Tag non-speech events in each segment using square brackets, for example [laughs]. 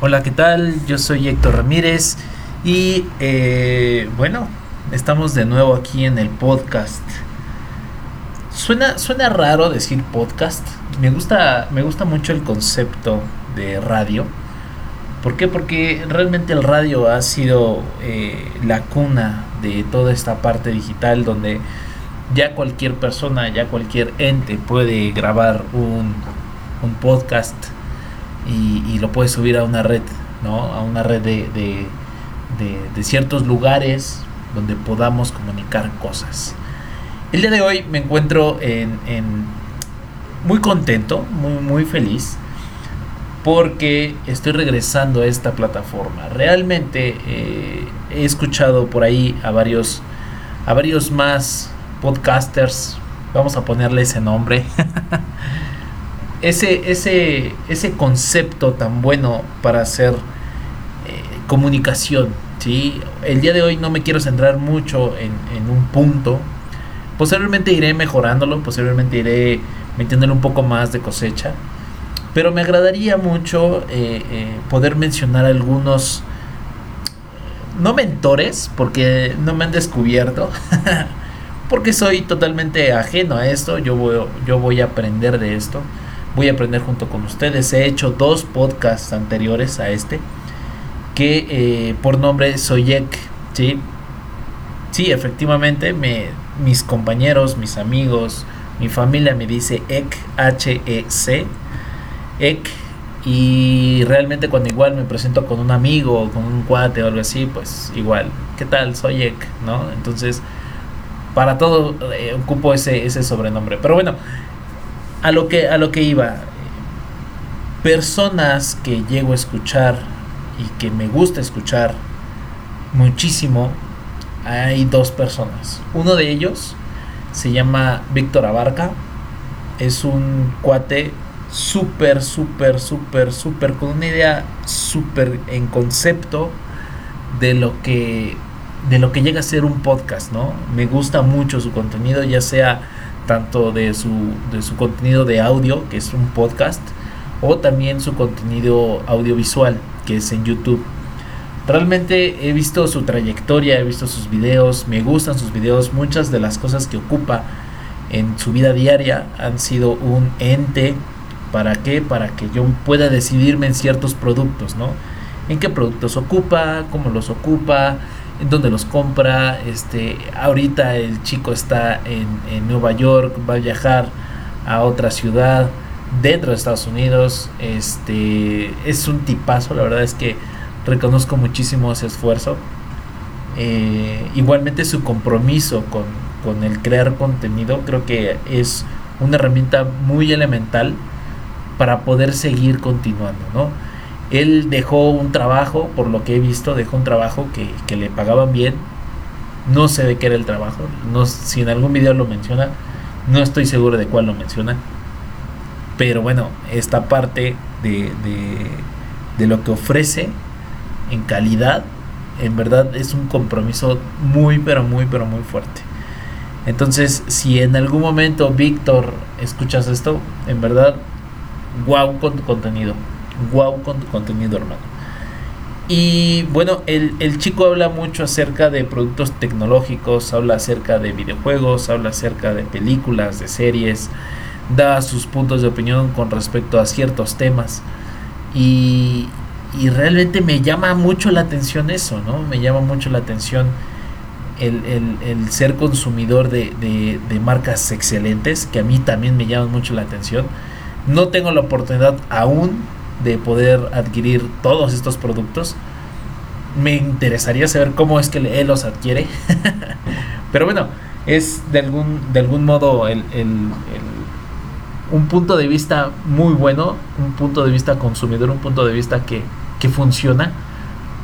Hola, ¿qué tal? Yo soy Héctor Ramírez y eh, bueno, estamos de nuevo aquí en el podcast. Suena, suena raro decir podcast. Me gusta, me gusta mucho el concepto de radio. ¿Por qué? Porque realmente el radio ha sido eh, la cuna de toda esta parte digital donde ya cualquier persona, ya cualquier ente puede grabar un, un podcast y, lo puedes subir a una red, ¿no? A una red de, de, ciertos lugares donde podamos comunicar cosas. El día de hoy me encuentro en, muy contento, muy, muy feliz, porque estoy regresando a esta plataforma. Realmente eh, he escuchado por ahí a varios, a varios más podcasters, vamos a ponerle ese nombre. [laughs] ese, ese, ese concepto tan bueno para hacer eh, comunicación. ¿sí? El día de hoy no me quiero centrar mucho en, un punto. Posiblemente iré mejorándolo, posiblemente iré metiéndole un poco más de cosecha. Pero me agradaría mucho eh, eh, poder mencionar algunos, no mentores, porque no me han descubierto, [laughs] porque soy totalmente ajeno a esto, yo voy, yo voy a aprender de esto voy a aprender junto con ustedes. He hecho dos podcasts anteriores a este que eh, por nombre Soyek, ¿sí? Sí, efectivamente, me, mis compañeros, mis amigos, mi familia me dice Ek, H-E-C, Ek, y realmente cuando igual me presento con un amigo, con un cuate o algo así, pues igual, ¿qué tal? Soy Ek, ¿no? Entonces, para todo eh, ocupo ese, ese sobrenombre. Pero bueno, a lo que a lo que iba. Personas que llego a escuchar y que me gusta escuchar muchísimo hay dos personas. Uno de ellos se llama Víctor Abarca. Es un cuate súper súper súper súper con una idea súper en concepto de lo que de lo que llega a ser un podcast no me gusta mucho su contenido ya sea tanto de su, de su contenido de audio, que es un podcast, o también su contenido audiovisual, que es en YouTube. Realmente he visto su trayectoria, he visto sus videos, me gustan sus videos, muchas de las cosas que ocupa en su vida diaria han sido un ente. ¿Para qué? Para que yo pueda decidirme en ciertos productos, ¿no? En qué productos ocupa, cómo los ocupa, dónde los compra. Este, ahorita el chico está en, en, Nueva York, va a viajar a otra ciudad dentro de Estados Unidos. Este, es un tipazo, la verdad es que reconozco muchísimo ese esfuerzo. Eh, igualmente su compromiso con, con el crear contenido creo que es una herramienta muy elemental para poder seguir continuando, ¿no? Él dejó un trabajo, por lo que he visto, dejó un trabajo que, le pagaban bien. No sé de qué era el trabajo. No, si en algún video lo menciona, no estoy seguro de cuál lo menciona. Pero bueno, esta parte de, de lo que ofrece en calidad, en verdad es un compromiso muy, pero muy, pero muy fuerte. Entonces, si en algún momento, Víctor, escuchas esto, en verdad, wow con tu contenido wow con tu contenido, hermano. Y bueno, el, el, chico habla mucho acerca de productos tecnológicos, habla acerca de videojuegos, habla acerca de películas, de series, da sus puntos de opinión con respecto a ciertos temas. Y, y realmente me llama mucho la atención eso, ¿no? Me llama mucho la atención el, el, el ser consumidor de, de, de marcas excelentes, que a mí también me llaman mucho la atención. No tengo la oportunidad aún de poder adquirir todos estos productos. Me interesaría saber cómo es que él los adquiere. [laughs] Pero bueno, es de algún, de algún modo un punto de vista muy bueno, un punto de vista consumidor, un punto de vista que, que funciona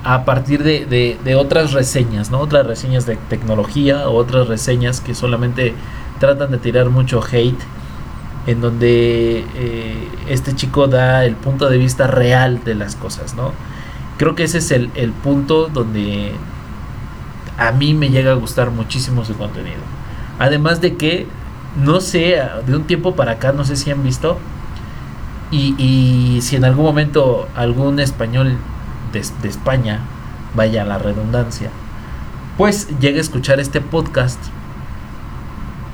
a partir de, de, otras reseñas, ¿no? Otras reseñas de tecnología o otras reseñas que solamente tratan de tirar mucho hate en donde eh, este chico da el punto de vista real de las cosas, ¿no? Creo que ese es el, punto donde a mí me llega a gustar muchísimo su contenido. Además de que, no sé, de un tiempo para acá, no sé si han visto, Y, si en algún momento algún español de, de España, vaya a la redundancia, pues llegue a escuchar este podcast,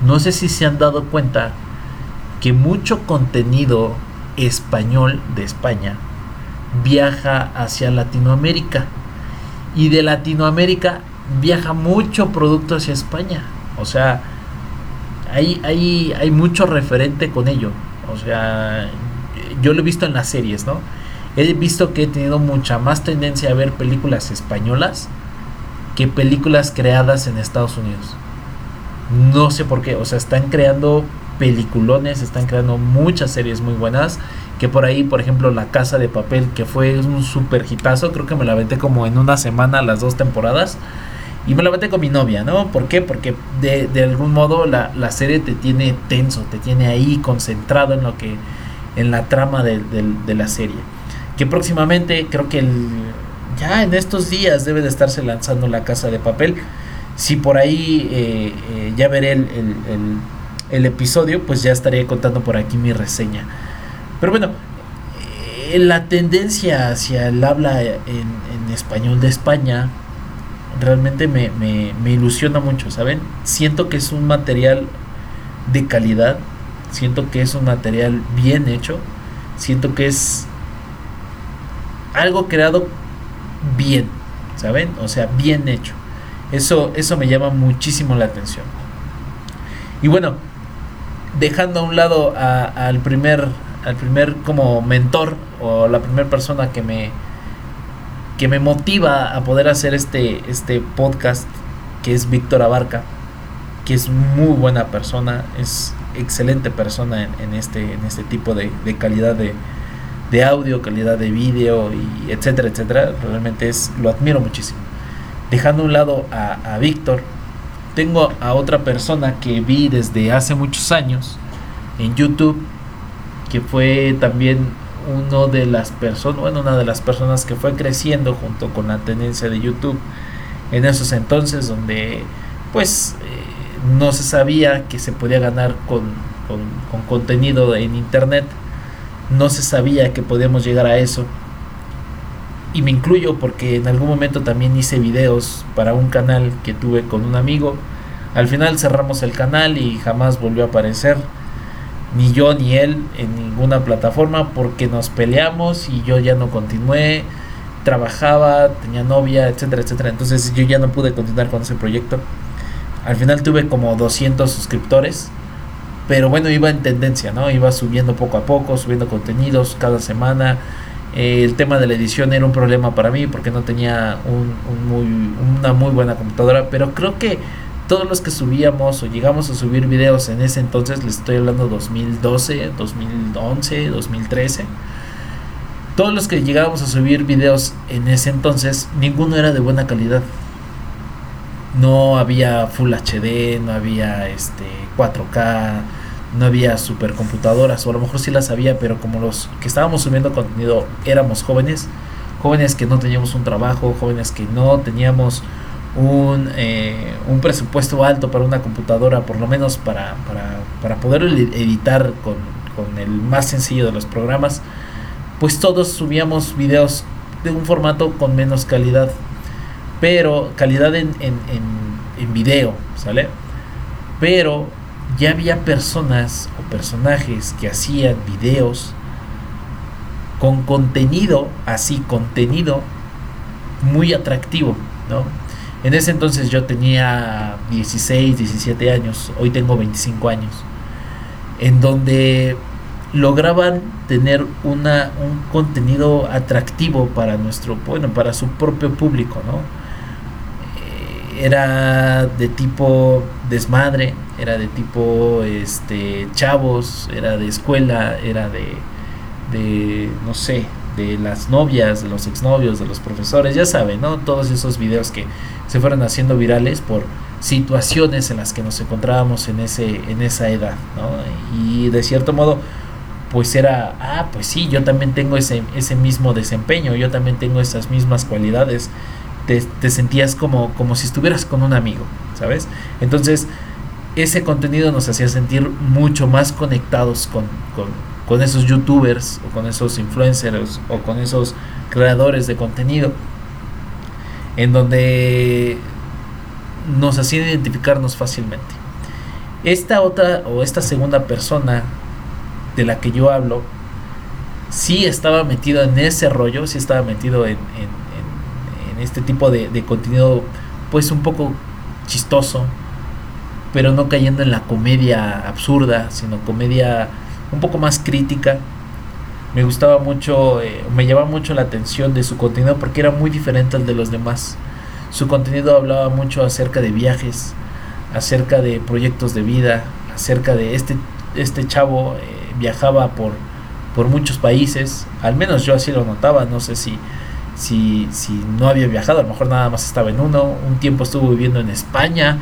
no sé si se han dado cuenta que mucho contenido español de España viaja hacia Latinoamérica y de Latinoamérica viaja mucho producto hacia España. O sea, hay, hay, hay mucho referente con ello. O sea, yo lo he visto en las series, ¿no? He visto que he tenido mucha más tendencia a ver películas españolas que películas creadas en Estados Unidos. No sé por qué, o sea, están creando peliculones, están creando muchas series muy buenas. Que por ahí, por ejemplo, La Casa de Papel, que fue un super hitazo, creo que me la aventé como en una semana las dos temporadas. Y me la aventé con mi novia, ¿no? ¿Por qué? Porque de, de algún modo la, la, serie te tiene tenso, te tiene ahí concentrado en lo que. en la trama de, de la serie. Que próximamente creo que el, ya en estos días debe de estarse lanzando La Casa de Papel. Si por ahí eh, eh, ya veré el episodio, pues ya estaré contando por aquí mi reseña. Pero bueno, eh, la tendencia hacia el habla en, español de España realmente me, me, me, ilusiona mucho, ¿saben? Siento que es un material de calidad, siento que es un material bien hecho, siento que es algo creado bien, ¿saben? O sea, bien hecho. Eso, eso me llama muchísimo la atención. Y bueno, dejando a un lado al primer al primer como mentor o la primera persona que me que me motiva a poder hacer este este podcast que es Víctor Abarca que es muy buena persona es excelente persona en, este en este tipo de, calidad de, audio calidad de vídeo y etcétera etcétera. Realmente es lo admiro muchísimo. Dejando a un lado a, a Víctor tengo a otra persona que vi desde hace muchos años en YouTube, que fue también uno de las personas, bueno, una de las personas que fue creciendo junto con la tendencia de YouTube en esos entonces donde pues eh, no se sabía que se podía ganar con, con, con contenido en internet, no se sabía que podíamos llegar a eso y me incluyo porque en algún momento también hice videos para un canal que tuve con un amigo. Al final cerramos el canal y jamás volvió a aparecer ni yo ni él en ninguna plataforma porque nos peleamos y yo ya no continué, trabajaba, tenía novia, etcétera, etcétera. Entonces yo ya no pude continuar con ese proyecto. Al final tuve como 200 suscriptores, pero bueno, iba en tendencia, ¿no? Iba subiendo poco a poco, subiendo contenidos cada semana eh, el tema de la edición era un problema para mí porque no tenía un, muy, una muy buena computadora, pero creo que todos los que subíamos o llegamos a subir videos en ese entonces, les estoy hablando 2012, 2011, 2013, todos los que llegábamos a subir videos en ese entonces, ninguno era de buena calidad. No había Full HD, no había este 4K, no había supercomputadoras, o a lo mejor sí las había, pero como los que estábamos subiendo contenido éramos jóvenes, jóvenes que no teníamos un trabajo, jóvenes que no teníamos un, eh, un presupuesto alto para una computadora, por lo menos para, para, para poder editar con, con, el más sencillo de los programas, pues todos subíamos videos de un formato con menos calidad, pero calidad en, en, en, en video, ¿sale? Pero ya había personas o personajes que hacían videos con contenido, así, contenido muy atractivo, ¿no? En ese entonces yo tenía 16, 17 años, hoy tengo 25 años, en donde lograban tener una, un contenido atractivo para nuestro, bueno, para su propio público, ¿no? Eh, era de tipo desmadre, era de tipo este chavos, era de escuela, era de, de no sé, de las novias, de los exnovios, de los profesores, ya saben, ¿no? Todos esos videos que se fueron haciendo virales por situaciones en las que nos encontrábamos en ese en esa edad, ¿no? Y de cierto modo pues era, ah, pues sí, yo también tengo ese, ese mismo desempeño, yo también tengo esas mismas cualidades. Te, te sentías como, como si estuvieras con un amigo, ¿sabes? Entonces, ese contenido nos hacía sentir mucho más conectados con, con esos youtubers o con esos influencers o con esos creadores de contenido en donde nos hacían identificarnos fácilmente. Esta otra o esta segunda persona de la que yo hablo, sí estaba metido en ese rollo, sí estaba metido en, este tipo de, contenido, pues un poco chistoso, pero no cayendo en la comedia absurda, sino comedia un poco más crítica. Me gustaba mucho, eh, me llevaba mucho la atención de su contenido porque era muy diferente al de los demás. Su contenido hablaba mucho acerca de viajes, acerca de proyectos de vida, acerca de este, este chavo eh, viajaba por, por muchos países, al menos yo así lo notaba, no sé si, si, si no había viajado, a lo mejor nada más estaba en uno, un tiempo estuvo viviendo en España,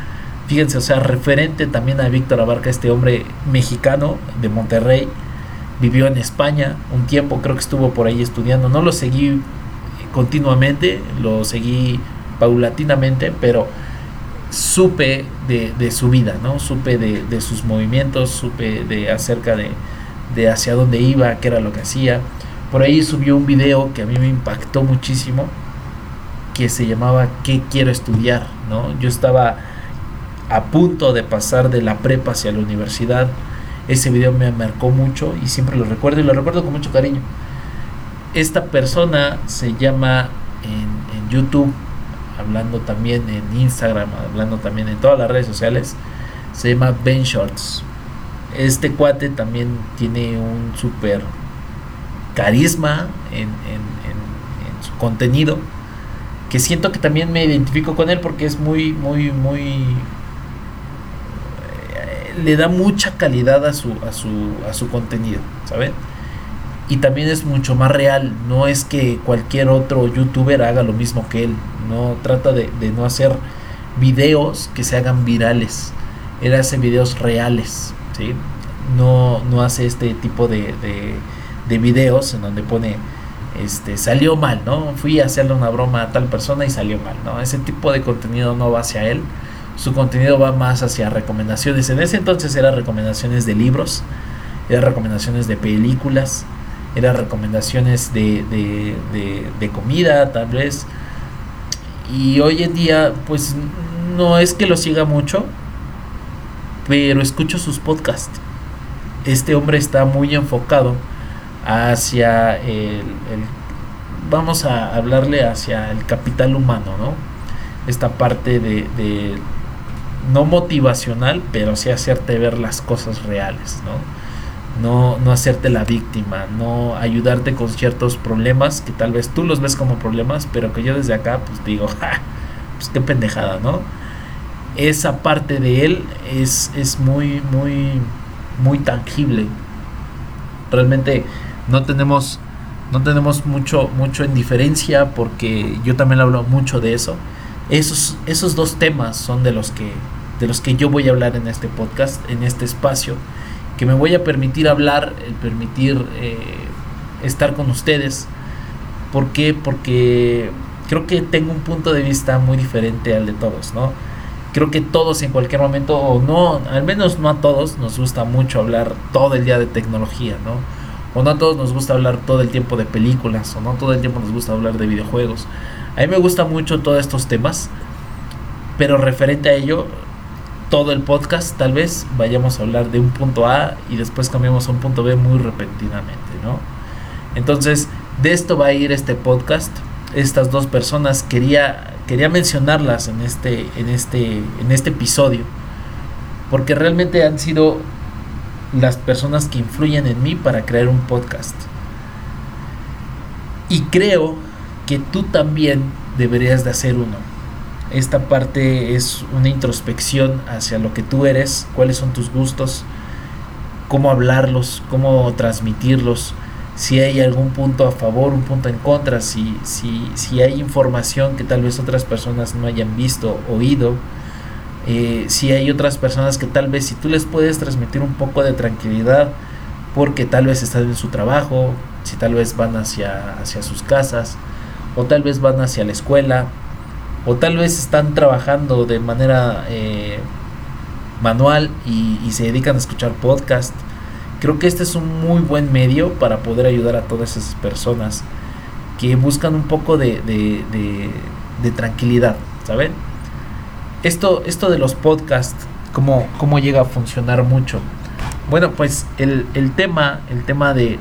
fíjense, o sea, referente también a Víctor Abarca, este hombre mexicano de Monterrey, vivió en España un tiempo, creo que estuvo por ahí estudiando, no lo seguí continuamente, lo seguí paulatinamente, pero supe de, su vida, ¿no? Supe de, sus movimientos, supe de acerca de, de hacia dónde iba, qué era lo que hacía. Por ahí subió un video que a mí me impactó muchísimo, que se llamaba ¿Qué quiero estudiar? ¿no? Yo estaba a punto de pasar de la prepa hacia la universidad. Ese video me marcó mucho y siempre lo recuerdo y lo recuerdo con mucho cariño. Esta persona se llama en, en YouTube, hablando también en Instagram, hablando también en todas las redes sociales, se llama Ben Shorts. Este cuate también tiene un super carisma en, su contenido que siento que también me identifico con él porque es muy, muy, muy... Le da mucha calidad a su, a su, a su contenido, ¿saben? Y también es mucho más real, no es que cualquier otro youtuber haga lo mismo que él, no trata de, de no hacer videos que se hagan virales, él hace videos reales, no, no hace este tipo de, de, videos en donde pone este salió mal, ¿no? Fui a hacerle una broma a tal persona y salió mal, ¿no? Ese tipo de contenido no va hacia él. Su contenido va más hacia recomendaciones. En ese entonces eran recomendaciones de libros, eran recomendaciones de películas, eran recomendaciones de, de, de comida, tal vez. Y hoy en día, pues no es que lo siga mucho, pero escucho sus podcasts. Este hombre está muy enfocado hacia el, vamos a hablarle hacia el capital humano, ¿no? Esta parte de, no motivacional, pero sí hacerte ver las cosas reales, ¿no? No, no hacerte la víctima, no ayudarte con ciertos problemas que tal vez tú los ves como problemas, pero que yo desde acá pues digo, [laughs] ja, pues qué pendejada, ¿no? esa parte de él es, es muy, muy, muy tangible. Realmente no tenemos, no tenemos mucho, mucho en diferencia porque yo también hablo mucho de eso. Esos, esos dos temas son de los que de los que yo voy a hablar en este podcast, en este espacio, que me voy a permitir hablar, el permitir eh, estar con ustedes. ¿Por qué? Porque creo que tengo un punto de vista muy diferente al de todos, ¿no? creo que todos en cualquier momento, o no, al menos no a todos, nos gusta mucho hablar todo el día de tecnología, ¿no? O no a todos nos gusta hablar todo el tiempo de películas, o no todo el tiempo nos gusta hablar de videojuegos. A mí me gusta mucho todos estos temas, pero referente a ello, todo el podcast tal vez vayamos a hablar de un punto A y después cambiamos a un punto B muy repentinamente, ¿no? Entonces, de esto va a ir este podcast. Estas dos personas quería quería mencionarlas en este, en este, en este episodio, porque realmente han sido las personas que influyen en mí para crear un podcast. Y creo que tú también deberías de hacer uno. Esta parte es una introspección hacia lo que tú eres, cuáles son tus gustos, cómo hablarlos, cómo transmitirlos, si hay algún punto a favor, un punto en contra, si, si, si hay información que tal vez otras personas no hayan visto, oído, eh, si hay otras personas que tal vez si tú les puedes transmitir un poco de tranquilidad porque tal vez están en su trabajo, si tal vez van hacia, hacia sus casas, o tal vez van hacia la escuela, o tal vez están trabajando de manera eh, manual y, se dedican a escuchar podcast Creo que este es un muy buen medio para poder ayudar a todas esas personas que buscan un poco de, tranquilidad, ¿saben? Esto, esto de los podcasts, ¿cómo, ¿cómo llega a funcionar mucho? Bueno, pues el, tema, el tema de,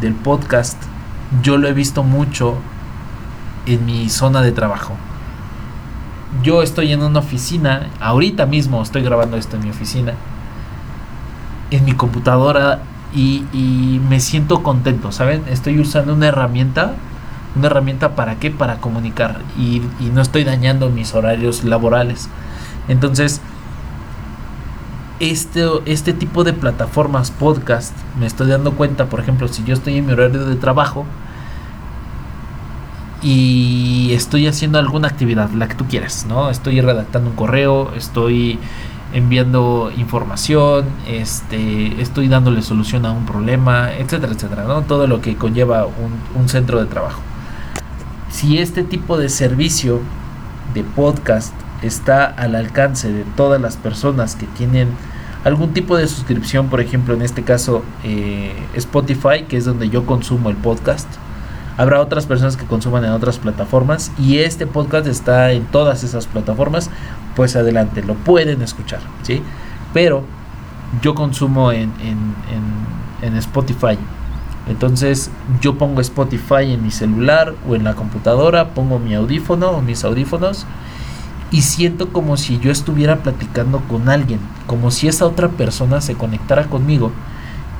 del podcast, yo lo he visto mucho en mi zona de trabajo. Yo estoy en una oficina, ahorita mismo estoy grabando esto en mi oficina, en mi computadora y, me siento contento, ¿saben? Estoy usando una herramienta, una herramienta para qué? Para comunicar y, y no estoy dañando mis horarios laborales. Entonces, este, este tipo de plataformas podcast, me estoy dando cuenta, por ejemplo, si yo estoy en mi horario de trabajo y estoy haciendo alguna actividad, la que tú quieras, ¿no? Estoy redactando un correo, estoy enviando información, este, estoy dándole solución a un problema, etcétera, etcétera, ¿no? Todo lo que conlleva un, un centro de trabajo. Si este tipo de servicio de podcast está al alcance de todas las personas que tienen algún tipo de suscripción, por ejemplo, en este caso eh, Spotify, que es donde yo consumo el podcast. Habrá otras personas que consuman en otras plataformas y este podcast está en todas esas plataformas, pues adelante, lo pueden escuchar, ¿sí? Pero yo consumo en, en Spotify. Entonces yo pongo Spotify en mi celular o en la computadora, pongo mi audífono o mis audífonos y siento como si yo estuviera platicando con alguien, como si esa otra persona se conectara conmigo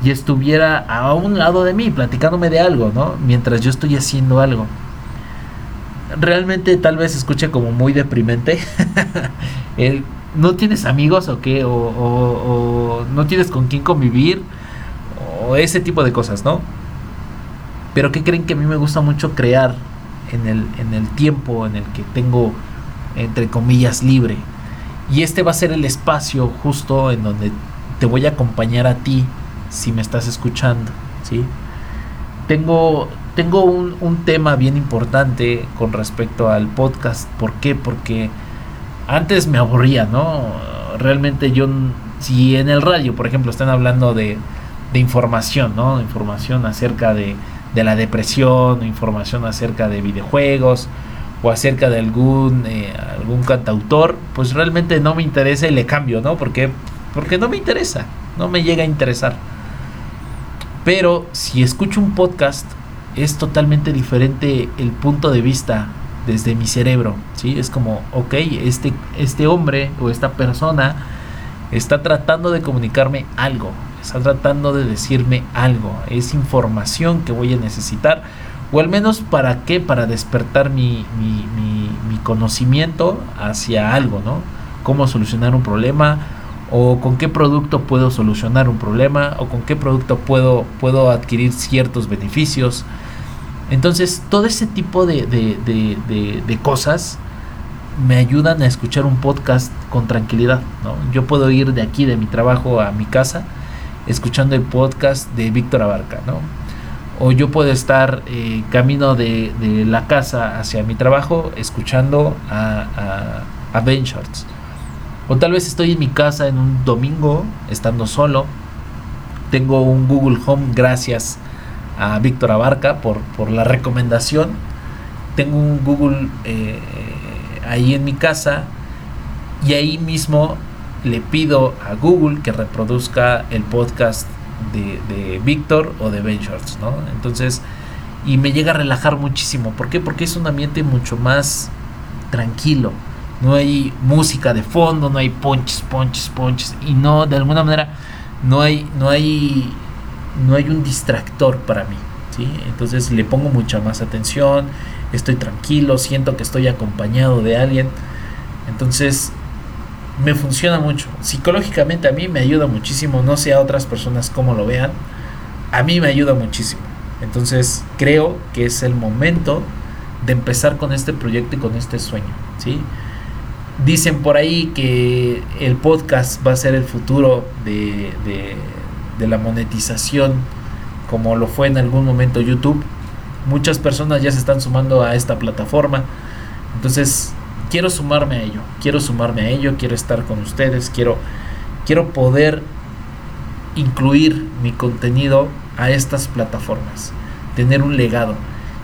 y estuviera a un lado de mí platicándome de algo, ¿no? Mientras yo estoy haciendo algo. Realmente tal vez escuche como muy deprimente. [laughs] ¿No tienes amigos o qué? O, no tienes con quién convivir. O ese tipo de cosas, ¿no? Pero ¿qué creen que a mí me gusta mucho crear en el, en el tiempo en el que tengo entre comillas, libre. Y este va a ser el espacio justo en donde te voy a acompañar a ti si me estás escuchando, ¿sí? Tengo, tengo un, un tema bien importante con respecto al podcast. ¿Por qué? Porque antes me aburría, ¿no? Realmente yo, si en el radio, por ejemplo, están hablando de, de información, ¿no? Información acerca de, de la depresión, información acerca de videojuegos, o acerca de algún, eh, algún cantautor, pues realmente no me interesa y le cambio, ¿no? Porque, porque no me interesa, no me llega a interesar. Pero si escucho un podcast, es totalmente diferente el punto de vista desde mi cerebro, ¿sí? Es como, ok, este, este hombre o esta persona está tratando de comunicarme algo, está tratando de decirme algo, es información que voy a necesitar o al menos para qué, para despertar mi, mi, mi, conocimiento hacia algo, ¿no? Cómo solucionar un problema, o con qué producto puedo solucionar un problema, o con qué producto puedo, puedo adquirir ciertos beneficios. Entonces, todo ese tipo de, de, de, de, cosas me ayudan a escuchar un podcast con tranquilidad. ¿no? Yo puedo ir de aquí, de mi trabajo a mi casa, escuchando el podcast de Víctor Abarca. ¿no? o yo puedo estar eh, camino de, la casa hacia mi trabajo escuchando a, a, a Ben Shorts. O tal vez estoy en mi casa en un domingo, estando solo. Tengo un Google Home gracias a Víctor Abarca por, por la recomendación. Tengo un Google eh, ahí en mi casa y ahí mismo le pido a Google que reproduzca el podcast de, Víctor o de Ben Shorts, ¿no? Entonces, y me llega a relajar muchísimo. ¿Por qué? Porque es un ambiente mucho más tranquilo. No hay música de fondo, no hay ponches, ponches, ponches. Y no, de alguna manera, no hay, no hay, no hay un distractor para mí. ¿sí? Entonces le pongo mucha más atención, estoy tranquilo, siento que estoy acompañado de alguien. Entonces me funciona mucho. Psicológicamente a mí me ayuda muchísimo. No sé a otras personas cómo lo vean. A mí me ayuda muchísimo. Entonces creo que es el momento de empezar con este proyecto y con este sueño. ¿sí? Dicen por ahí que el podcast va a ser el futuro de, de, la monetización como lo fue en algún momento YouTube. Muchas personas ya se están sumando a esta plataforma. Entonces quiero sumarme a ello, quiero sumarme a ello, quiero estar con ustedes, quiero, quiero poder incluir mi contenido a estas plataformas, tener un legado.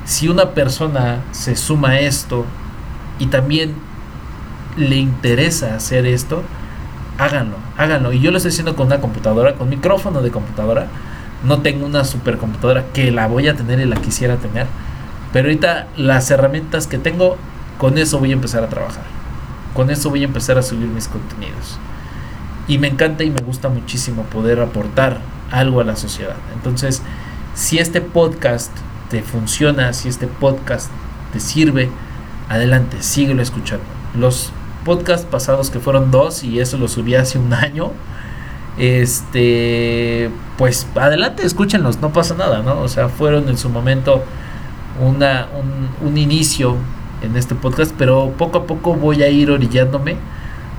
Si una persona se suma a esto y también le interesa hacer esto, háganlo, háganlo. Y yo lo estoy haciendo con una computadora, con micrófono de computadora. No tengo una supercomputadora que la voy a tener y la quisiera tener. Pero ahorita las herramientas que tengo, con eso voy a empezar a trabajar. Con eso voy a empezar a subir mis contenidos. Y me encanta y me gusta muchísimo poder aportar algo a la sociedad. Entonces, si este podcast te funciona, si este podcast te sirve, adelante, síguelo escuchando. Los podcasts pasados que fueron dos y eso lo subí hace un año, este, pues adelante, escúchenlos, no pasa nada, ¿no? O sea, fueron en su momento una, un, inicio en este podcast, pero poco a poco voy a ir orillándome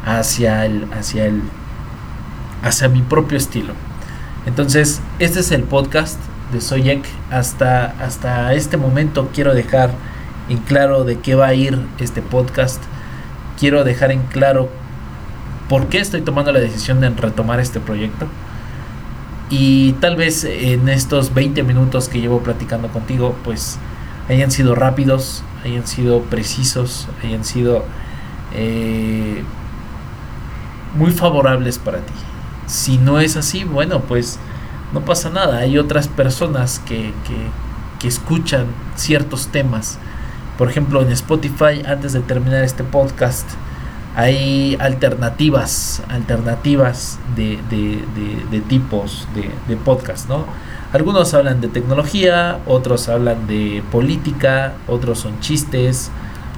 hacia el, hacia el, hacia mi propio estilo. Entonces, este es el podcast de Soyek. Hasta, hasta este momento quiero dejar en claro de qué va a ir este podcast. Quiero dejar en claro por qué estoy tomando la decisión de retomar este proyecto. Y tal vez en estos 20 minutos que llevo platicando contigo, pues hayan sido rápidos, hayan sido precisos, hayan sido eh, muy favorables para ti. Si no es así, bueno, pues no pasa nada. Hay otras personas que, que, escuchan ciertos temas. Por ejemplo, en Spotify, antes de terminar este podcast, hay alternativas, alternativas de, de, de, tipos de, podcast, ¿no? Algunos hablan de tecnología, otros hablan de política, otros son chistes,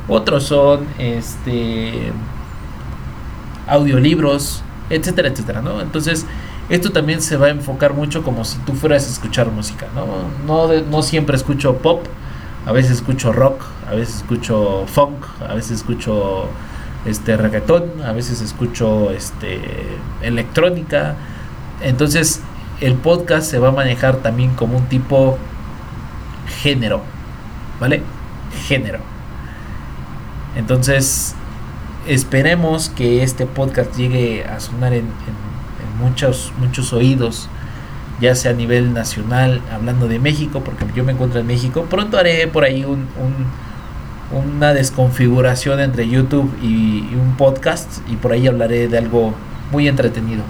otros son este audiolibros, etcétera, etcétera, ¿no? Entonces, esto también se va a enfocar mucho como si tú fueras a escuchar música, ¿no? No, no siempre escucho pop, a veces escucho rock, a veces escucho funk, a veces escucho este reggaetón, a veces escucho este electrónica. Entonces, el podcast se va a manejar también como un tipo género, ¿vale? Género. Entonces, esperemos que este podcast llegue a sonar en, muchos, muchos oídos, ya sea a nivel nacional, hablando de México, porque yo me encuentro en México. Pronto haré por ahí un, una desconfiguración entre YouTube y, un podcast, y por ahí hablaré de algo muy entretenido.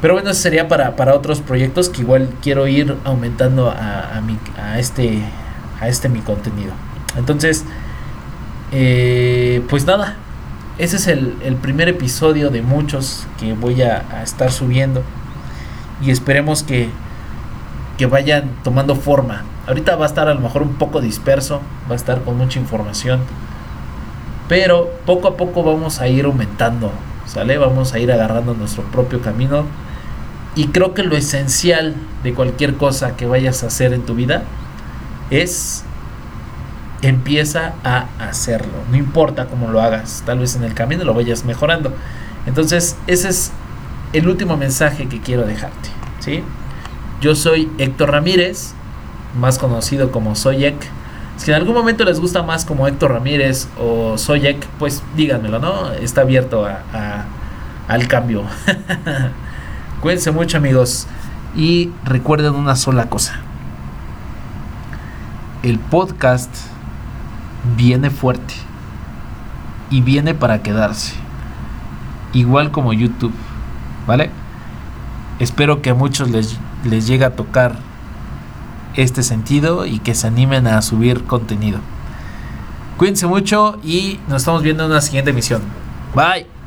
Pero bueno, eso sería para, para otros proyectos que igual quiero ir aumentando a, a, mi, a, este, a este mi contenido. Entonces, eh, pues nada, ese es el, primer episodio de muchos que voy a, estar subiendo. Y esperemos que, que vayan tomando forma. Ahorita va a estar a lo mejor un poco disperso, va a estar con mucha información. Pero poco a poco vamos a ir aumentando, ¿sale? Vamos a ir agarrando nuestro propio camino. Y creo que lo esencial de cualquier cosa que vayas a hacer en tu vida es empieza a hacerlo. No importa cómo lo hagas, tal vez en el camino lo vayas mejorando. Entonces, ese es el último mensaje que quiero dejarte. ¿sí? Yo soy Héctor Ramírez, más conocido como Soyek. Si en algún momento les gusta más como Héctor Ramírez o Soyek, pues díganmelo, ¿no? Está abierto a, al cambio. [laughs] Cuídense mucho amigos y recuerden una sola cosa. El podcast viene fuerte y viene para quedarse. Igual como YouTube, ¿vale? Espero que a muchos les, les llegue a tocar este sentido y que se animen a subir contenido. Cuídense mucho y nos estamos viendo en una siguiente emisión. Bye.